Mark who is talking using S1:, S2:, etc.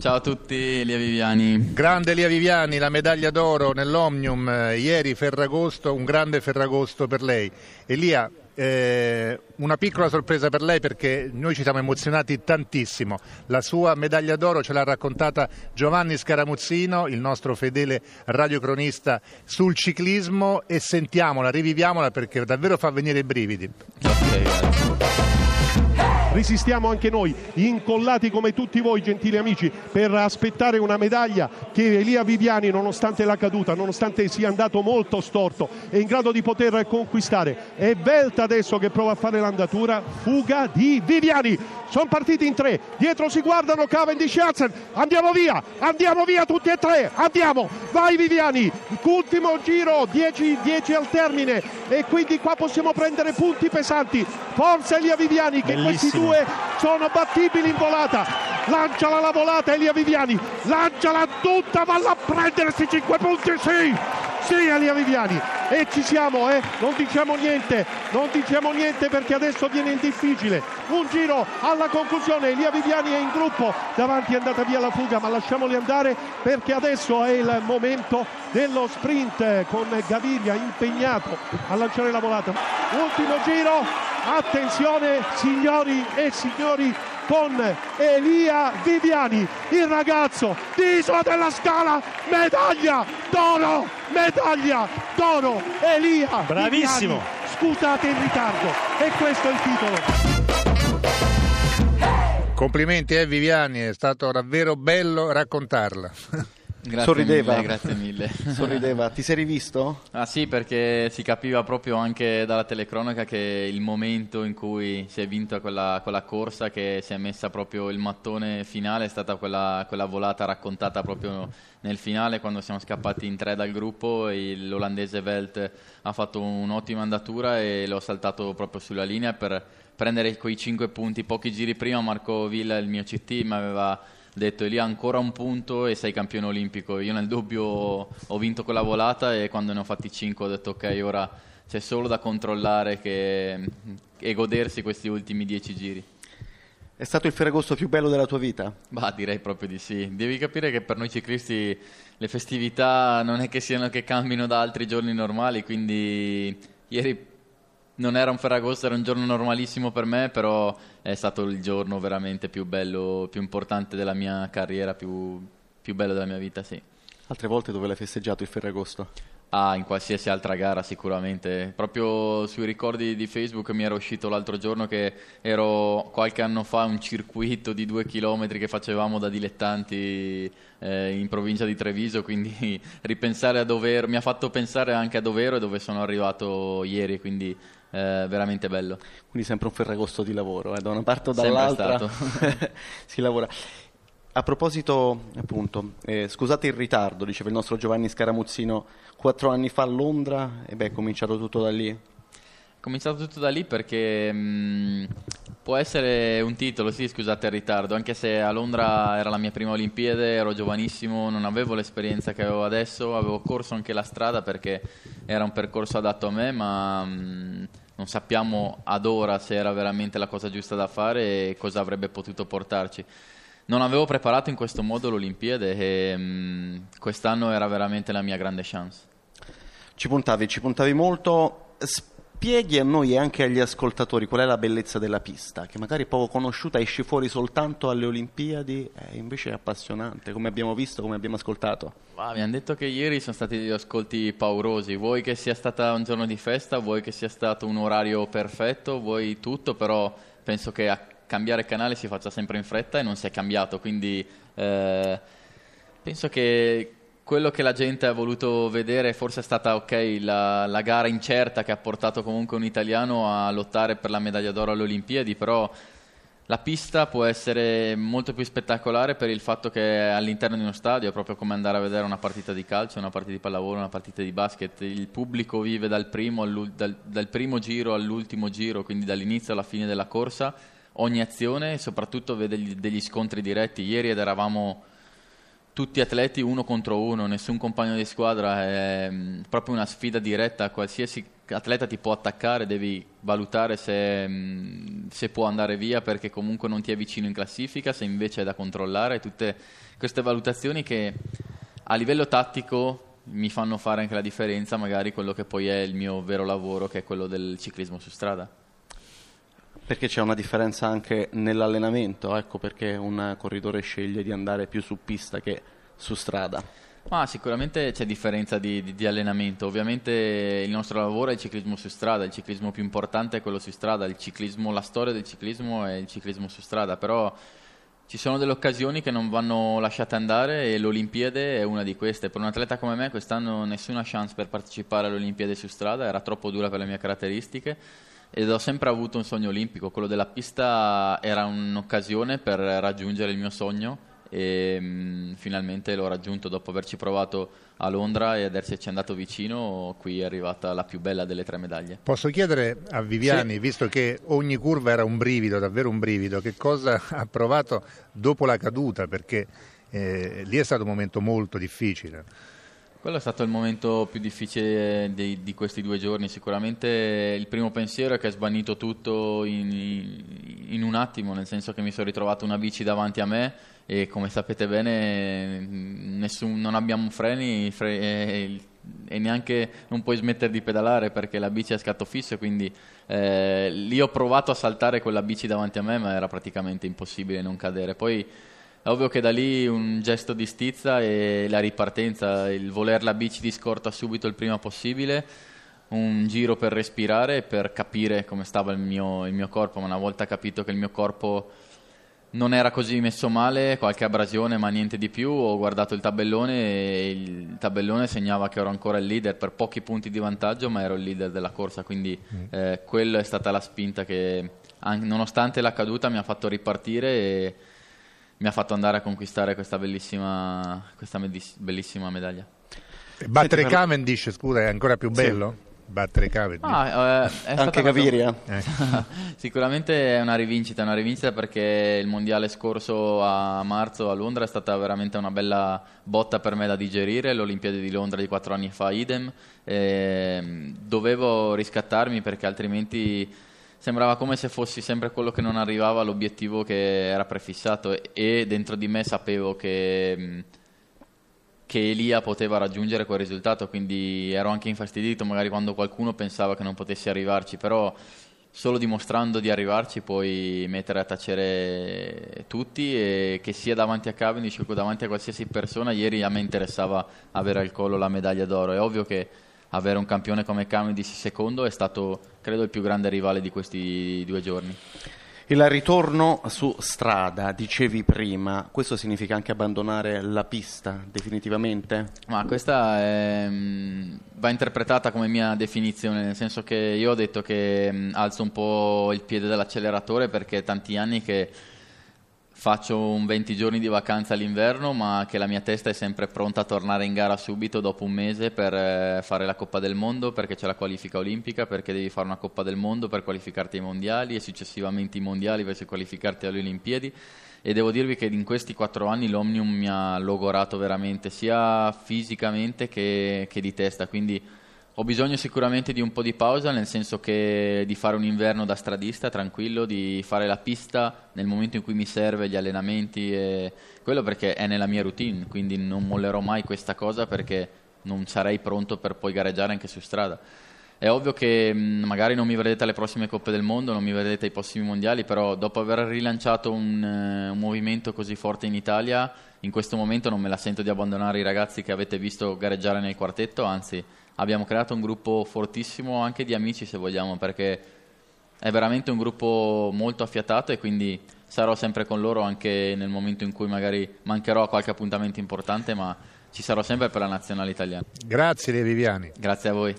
S1: Ciao a tutti, Elia Viviani.
S2: Grande Elia Viviani, la medaglia d'oro nell'Omnium ieri Ferragosto, un grande Ferragosto per lei. Elia, eh, una piccola sorpresa per lei perché noi ci siamo emozionati tantissimo. La sua medaglia d'oro ce l'ha raccontata Giovanni Scaramuzzino, il nostro fedele radiocronista sul ciclismo e sentiamola, riviviamola perché davvero fa venire i brividi.
S1: Ok, grazie
S3: resistiamo anche noi, incollati come tutti voi, gentili amici, per aspettare una medaglia che Elia Viviani, nonostante la caduta, nonostante sia andato molto storto, è in grado di poter conquistare. È Velta adesso che prova a fare l'andatura, fuga di Viviani. Sono partiti in tre, dietro si guardano Cavendish e Hansen. Andiamo via, andiamo via tutti e tre, andiamo, vai Viviani. Ultimo giro, 10 al termine e quindi qua possiamo prendere punti pesanti. Forza Elia Viviani che
S4: Bellissimo.
S3: questi due sono battibili in volata. Lanciala la volata Elia Viviani, lanciala tutta, valla a prendere questi 5 punti, sì! Sì Elia Viviani e ci siamo, eh? non diciamo niente, non diciamo niente perché adesso viene in difficile. Un giro alla conclusione, Elia Viviani è in gruppo, davanti è andata via la fuga, ma lasciamoli andare perché adesso è il momento dello sprint con Gaviria impegnato a lanciare la volata. Ultimo giro, attenzione signori e signori con Elia Viviani, il ragazzo di Isola della Scala, medaglia d'oro, medaglia d'oro, Elia
S4: Bravissimo.
S3: Viviani. Scusate il ritardo e questo è il titolo.
S2: Complimenti eh Viviani, è stato davvero bello raccontarla.
S1: Grazie
S5: Sorrideva.
S1: mille, grazie mille.
S5: Sorrideva, ti sei rivisto?
S1: Ah sì, perché si capiva proprio anche dalla telecronaca che il momento in cui si è vinta quella, quella corsa, che si è messa proprio il mattone finale, è stata quella, quella volata raccontata proprio nel finale, quando siamo scappati in tre dal gruppo, l'olandese Velt ha fatto un'ottima andatura e l'ho saltato proprio sulla linea per prendere quei cinque punti. Pochi giri prima Marco Villa, il mio CT, mi aveva detto Elia ancora un punto e sei campione olimpico. Io nel dubbio ho vinto quella volata e quando ne ho fatti 5 ho detto ok, ora c'è solo da controllare che- e godersi questi ultimi 10 giri.
S5: È stato il Ferragosto più bello della tua vita?
S1: Bah, direi proprio di sì. Devi capire che per noi ciclisti le festività non è che siano che cambino da altri giorni normali, quindi ieri non era un Ferragosto, era un giorno normalissimo per me, però è stato il giorno veramente più bello, più importante della mia carriera, più, più bello della mia vita, sì.
S5: Altre volte dove l'hai festeggiato il Ferragosto?
S1: Ah, in qualsiasi altra gara sicuramente. Proprio sui ricordi di Facebook mi era uscito l'altro giorno che ero qualche anno fa un circuito di due chilometri che facevamo da dilettanti eh, in provincia di Treviso, quindi ripensare a Dovero mi ha fatto pensare anche a Dovero e dove sono arrivato ieri, quindi eh, veramente bello.
S5: Quindi sempre un Ferragosto di lavoro, eh, da una parte o dall'altra si lavora. A proposito, appunto, eh, scusate il ritardo, diceva il nostro Giovanni Scaramuzzino, quattro anni fa a Londra, e beh, è cominciato tutto da lì.
S1: Cominciato tutto da lì perché mh, può essere un titolo, sì, scusate il ritardo, anche se a Londra era la mia prima Olimpiade, ero giovanissimo, non avevo l'esperienza che avevo adesso, avevo corso anche la strada perché era un percorso adatto a me, ma mh, non sappiamo ad ora se era veramente la cosa giusta da fare e cosa avrebbe potuto portarci. Non avevo preparato in questo modo l'Olimpiade e mh, quest'anno era veramente la mia grande chance.
S5: Ci puntavi, ci puntavi molto. Spieghi a noi e anche agli ascoltatori qual è la bellezza della pista, che magari è poco conosciuta, esce fuori soltanto alle Olimpiadi, e invece è appassionante, come abbiamo visto, come abbiamo ascoltato.
S1: Ma mi hanno detto che ieri sono stati degli ascolti paurosi. Vuoi che sia stata un giorno di festa, vuoi che sia stato un orario perfetto, vuoi tutto, però penso che a cambiare canale si faccia sempre in fretta e non si è cambiato. Quindi eh, penso che quello che la gente ha voluto vedere forse è stata ok la, la gara incerta che ha portato comunque un italiano a lottare per la medaglia d'oro alle Olimpiadi, però la pista può essere molto più spettacolare per il fatto che è all'interno di uno stadio, è proprio come andare a vedere una partita di calcio, una partita di pallavolo, una partita di basket. Il pubblico vive dal primo, dal- dal primo giro all'ultimo giro, quindi dall'inizio alla fine della corsa, ogni azione e soprattutto vede gli- degli scontri diretti. Ieri ed eravamo tutti atleti uno contro uno, nessun compagno di squadra, è mm, proprio una sfida diretta, qualsiasi atleta ti può attaccare, devi valutare se, mm, se, può andare via perché comunque non ti è vicino in classifica, se invece è da controllare, tutte queste valutazioni che a livello tattico mi fanno fare anche la differenza, magari quello che poi è il mio vero lavoro, che è quello del ciclismo su strada.
S5: Perché c'è una differenza anche nell'allenamento, ecco perché un corridore sceglie di andare più su pista che su strada.
S1: Ma sicuramente c'è differenza di, di, di, allenamento, ovviamente il nostro lavoro è il ciclismo su strada, il ciclismo più importante è quello su strada, la storia del ciclismo è il ciclismo su strada, però ci sono delle occasioni che non vanno lasciate andare e l'Olimpiade è una di queste. Per un atleta come me quest'anno nessuna chance per partecipare all'Olimpiade su strada, era troppo dura per le mie caratteristiche ed ho sempre avuto un sogno olimpico, quello della pista era un'occasione per raggiungere il mio sogno e mh, mm, finalmente l'ho raggiunto dopo averci provato a Londra e esserci andato vicino, qui è arrivata la più bella delle tre medaglie.
S2: Posso chiedere a Viviani, sì. visto che ogni curva era un brivido, davvero un brivido, che cosa ha provato dopo la caduta? Perché eh, lì è stato un momento molto difficile.
S1: Quello è stato il momento più difficile di, di, questi due giorni, sicuramente il primo pensiero è che è svanito tutto in, in un attimo, nel senso che mi sono ritrovato una bici davanti a me e come sapete bene nessun, non abbiamo freni fre- e, e, neanche non puoi smettere di pedalare perché la bici è a scatto fisso quindi eh, lì ho provato a saltare quella bici davanti a me ma era praticamente impossibile non cadere. Poi è ovvio che da lì un gesto di stizza e la ripartenza il voler la bici di scorta subito il prima possibile un giro per respirare e per capire come stava il mio, il mio corpo ma una volta capito che il mio corpo non era così messo male, qualche abrasione ma niente di più, ho guardato il tabellone e il tabellone segnava che ero ancora il leader per pochi punti di vantaggio ma ero il leader della corsa, quindi mm. eh, quella è stata la spinta che nonostante la caduta mi ha fatto ripartire e mi ha fatto andare a conquistare questa bellissima, questa bellissima medaglia.
S2: Battere Cavendish, scusa, è ancora più bello? Sì battere Cavendish.
S5: Ah, eh, Anche Gaviria.
S1: Eh. Sicuramente è una rivincita, una rivincita perché il mondiale scorso a marzo a Londra è stata veramente una bella botta per me da digerire, l'Olimpiade di Londra di quattro anni fa idem, e dovevo riscattarmi perché altrimenti sembrava come se fossi sempre quello che non arrivava all'obiettivo che era prefissato e dentro di me sapevo che che Elia poteva raggiungere quel risultato, quindi ero anche infastidito magari quando qualcuno pensava che non potessi arrivarci, però solo dimostrando di arrivarci puoi mettere a tacere tutti e che sia davanti a Cavendish o davanti a qualsiasi persona, ieri a me interessava avere al collo la medaglia d'oro, è ovvio che avere un campione come Cavendish secondo è stato credo il più grande rivale di questi due giorni.
S5: Il ritorno su strada, dicevi prima, questo significa anche abbandonare la pista definitivamente?
S1: Ma questa è, mm, va interpretata come mia definizione, nel senso che io ho detto che mm, alzo un po' il piede dall'acceleratore perché tanti anni che faccio un 20 giorni di vacanza all'inverno, ma che la mia testa è sempre pronta a tornare in gara subito dopo un mese per eh, fare la Coppa del Mondo, perché c'è la qualifica olimpica, perché devi fare una Coppa del Mondo per qualificarti ai mondiali e successivamente i mondiali per qualificarti alle Olimpiadi. E devo dirvi che in questi quattro anni l'Omnium mi ha logorato veramente, sia fisicamente che, che di testa. Quindi ho bisogno sicuramente di un po' di pausa, nel senso che di fare un inverno da stradista tranquillo, di fare la pista nel momento in cui mi serve, gli allenamenti, e quello perché è nella mia routine, quindi non mollerò mai questa cosa perché non sarei pronto per poi gareggiare anche su strada. È ovvio che magari non mi vedrete alle prossime Coppe del Mondo, non mi vedrete ai prossimi mondiali, però dopo aver rilanciato un, uh, un, movimento così forte in Italia, in questo momento non me la sento di abbandonare i ragazzi che avete visto gareggiare nel quartetto, anzi abbiamo creato un gruppo fortissimo anche di amici se vogliamo perché è veramente un gruppo molto affiatato e quindi sarò sempre con loro anche nel momento in cui magari mancherò a qualche appuntamento importante ma ci sarò sempre per la nazionale italiana.
S2: Grazie Viviani.
S1: Grazie a voi.